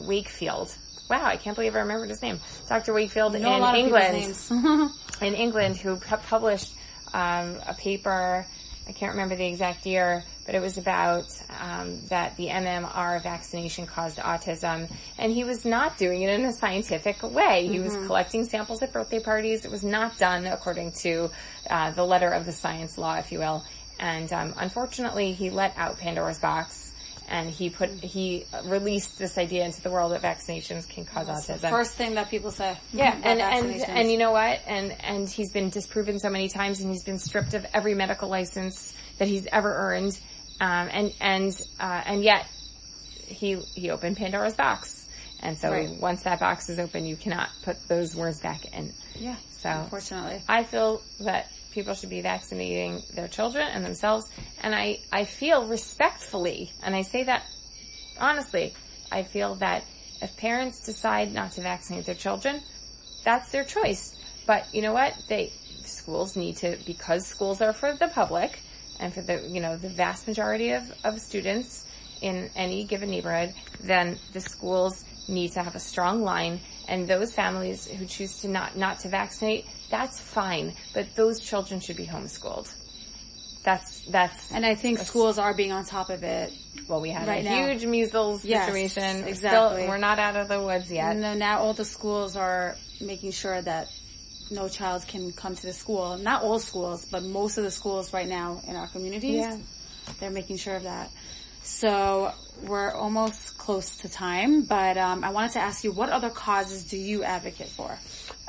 Wakefield. Wow, I can't believe I remembered his name. Dr. Wakefield in England. in England who published um, a paper I can't remember the exact year, but it was about um, that the MMR vaccination caused autism, and he was not doing it in a scientific way. He mm-hmm. was collecting samples at birthday parties. It was not done according to uh, the letter of the science law, if you will. And um, unfortunately, he let out Pandora's box and he put he released this idea into the world that vaccinations can cause That's autism. first thing that people say. Yeah, and and and you know what? And and he's been disproven so many times, and he's been stripped of every medical license that he's ever earned, um, and and uh, and yet he he opened Pandora's box. And so right. once that box is open, you cannot put those words back in. Yeah. So unfortunately, I feel that people should be vaccinating their children and themselves. And I, I feel respectfully, and I say that honestly, I feel that if parents decide not to vaccinate their children, that's their choice. But you know what? They, schools need to, because schools are for the public and for the, you know, the vast majority of, of students in any given neighborhood, then the schools need to have a strong line and those families who choose to not, not to vaccinate, that's fine, but those children should be homeschooled. That's, that's. And I think schools are being on top of it. Well, we had right a now. huge measles yes, situation. Exactly. Still, we're not out of the woods yet. No, now all the schools are making sure that no child can come to the school. Not all schools, but most of the schools right now in our communities. Yeah. They're making sure of that. So we're almost close to time, but um, I wanted to ask you, what other causes do you advocate for?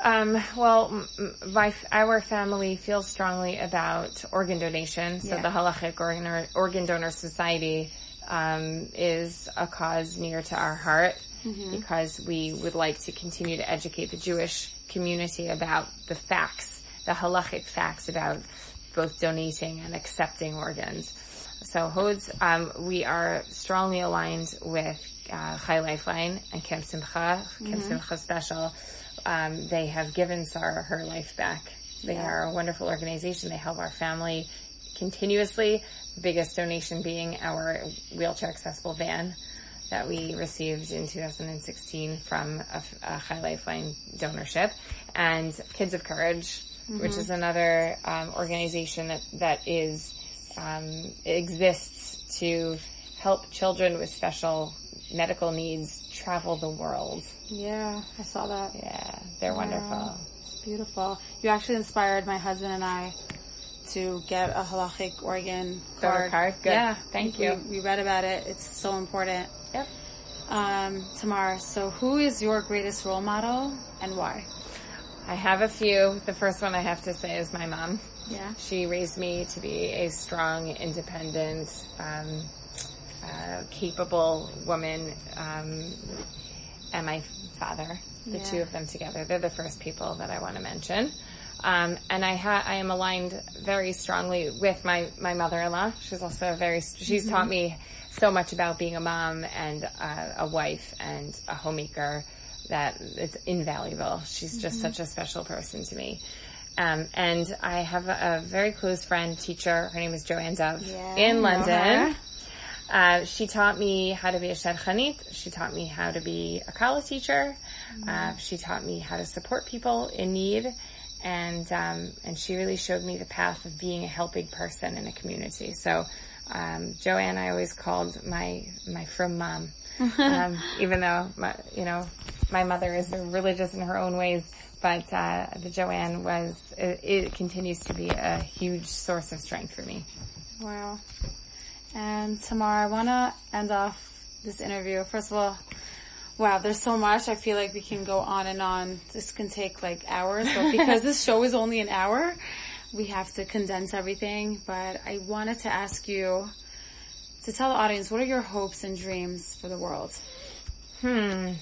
Um, well, my, our family feels strongly about organ donation. So yeah. the Halachic Organ, Organ Donor Society um, is a cause near to our heart mm-hmm. because we would like to continue to educate the Jewish community about the facts, the halachic facts about both donating and accepting organs. So HODS, um, we are strongly aligned with uh, Chai Lifeline and Camp Simcha, mm-hmm. Camp Simcha Special. Um, they have given Sarah her life back. They yeah. are a wonderful organization. They help our family continuously. The biggest donation being our wheelchair accessible van that we received in 2016 from a, a Chai Lifeline donorship and Kids of Courage, mm-hmm. which is another um, organization that, that is um, exists to help children with special medical needs travel the world. Yeah, I saw that. Yeah, they're wonderful. It's beautiful. You actually inspired my husband and I to get a halachic organ card. card. Good. Yeah, thank you. We, we, read about it. It's so important. Yep. Um, Tamar, so who is your greatest role model and why? I have a few. The first one I have to say is my mom. Yeah. She raised me to be a strong, independent, um, uh, capable woman, um, and my father. The yeah. two of them together. They're the first people that I want to mention. Um, and I ha- I am aligned very strongly with my, my mother-in-law. She's also a very, she's mm-hmm. taught me so much about being a mom and uh, a wife and a homemaker that it's invaluable. She's just mm-hmm. such a special person to me. Um, and I have a, a, very close friend, teacher. Her name is Joanne Dove yeah, in London. Uh, she taught me how to be a shadchanit. She taught me how to be a kallah teacher. Mm-hmm. Uh, she taught me how to support people in need. And, um, and she really showed me the path of being a helping person in a community. So, um, Joanne, I always called my, my frum mom. um, even though my, you know, my mother is religious in her own ways, but uh, the Joanne was it, it continues to be a huge source of strength for me. Wow. And Tamar, I want to end off this interview. First of all, wow, there's so much. I feel like we can go on and on. This can take like hours, but because this show is only an hour, we have to condense everything. But I wanted to ask you to tell the audience what are your hopes and dreams for the world? Hmm.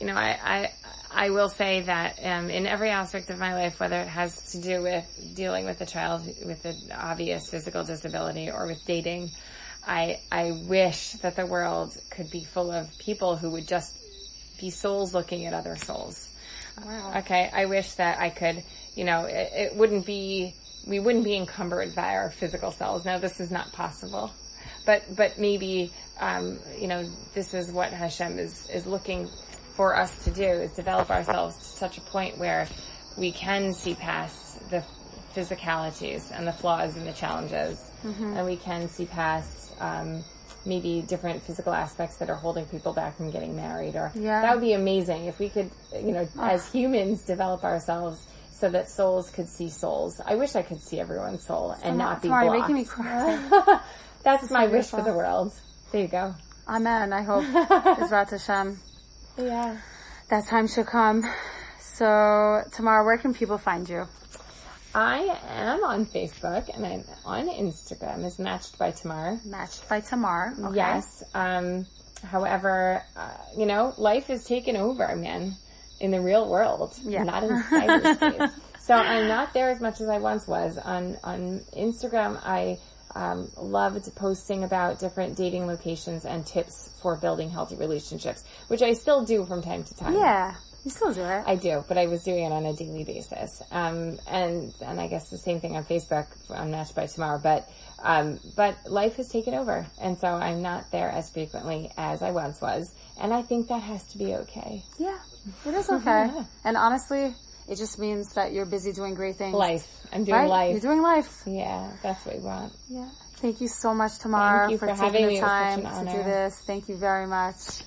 You know, I, I, I will say that um, in every aspect of my life, whether it has to do with dealing with a child with an obvious physical disability or with dating, I, I wish that the world could be full of people who would just be souls looking at other souls. Wow. Okay. I wish that I could, you know, it, it wouldn't be, we wouldn't be encumbered by our physical selves. Now this is not possible, but, but maybe, um, you know, this is what Hashem is, is looking for us to do is develop ourselves to such a point where we can see past the physicalities and the flaws and the challenges and we can see past, um, maybe different physical aspects that are holding people back from getting married or Yeah. that would be amazing if we could, you know, as humans develop ourselves so that souls could see souls. I wish I could see everyone's soul and not be Tamar, you're blocked. making me cry. That's my wish for the world. There you go. Amen. I hope Izrat Hashem Yeah. that time should come. So, Tamar, where can people find you? I am on Facebook and I'm on Instagram as Matched by Tamar. Matched by Tamar. Okay. Yes. Um, however, uh, you know, life is taken over, man, in the real world, Yeah. not in cyberspace. so I'm not there as much as I once was. On on Instagram, I um, loved posting about different dating locations and tips for building healthy relationships, which I still do from time to time. Yeah. You still do it. I do, but I was doing it on a daily basis. Um, and, and I guess the same thing on Facebook on Matched by Tamar, but, um, but life has taken over. And so I'm not there as frequently as I once was. And I think that has to be okay. yeah. It is okay. And honestly, it just means that you're busy doing great things. Life. I'm doing Right? life. You're doing life. yeah, that's what we want. Yeah. Thank you so much, Tamara, Thank you for, for taking having the me. Time to do this. Thank you very much.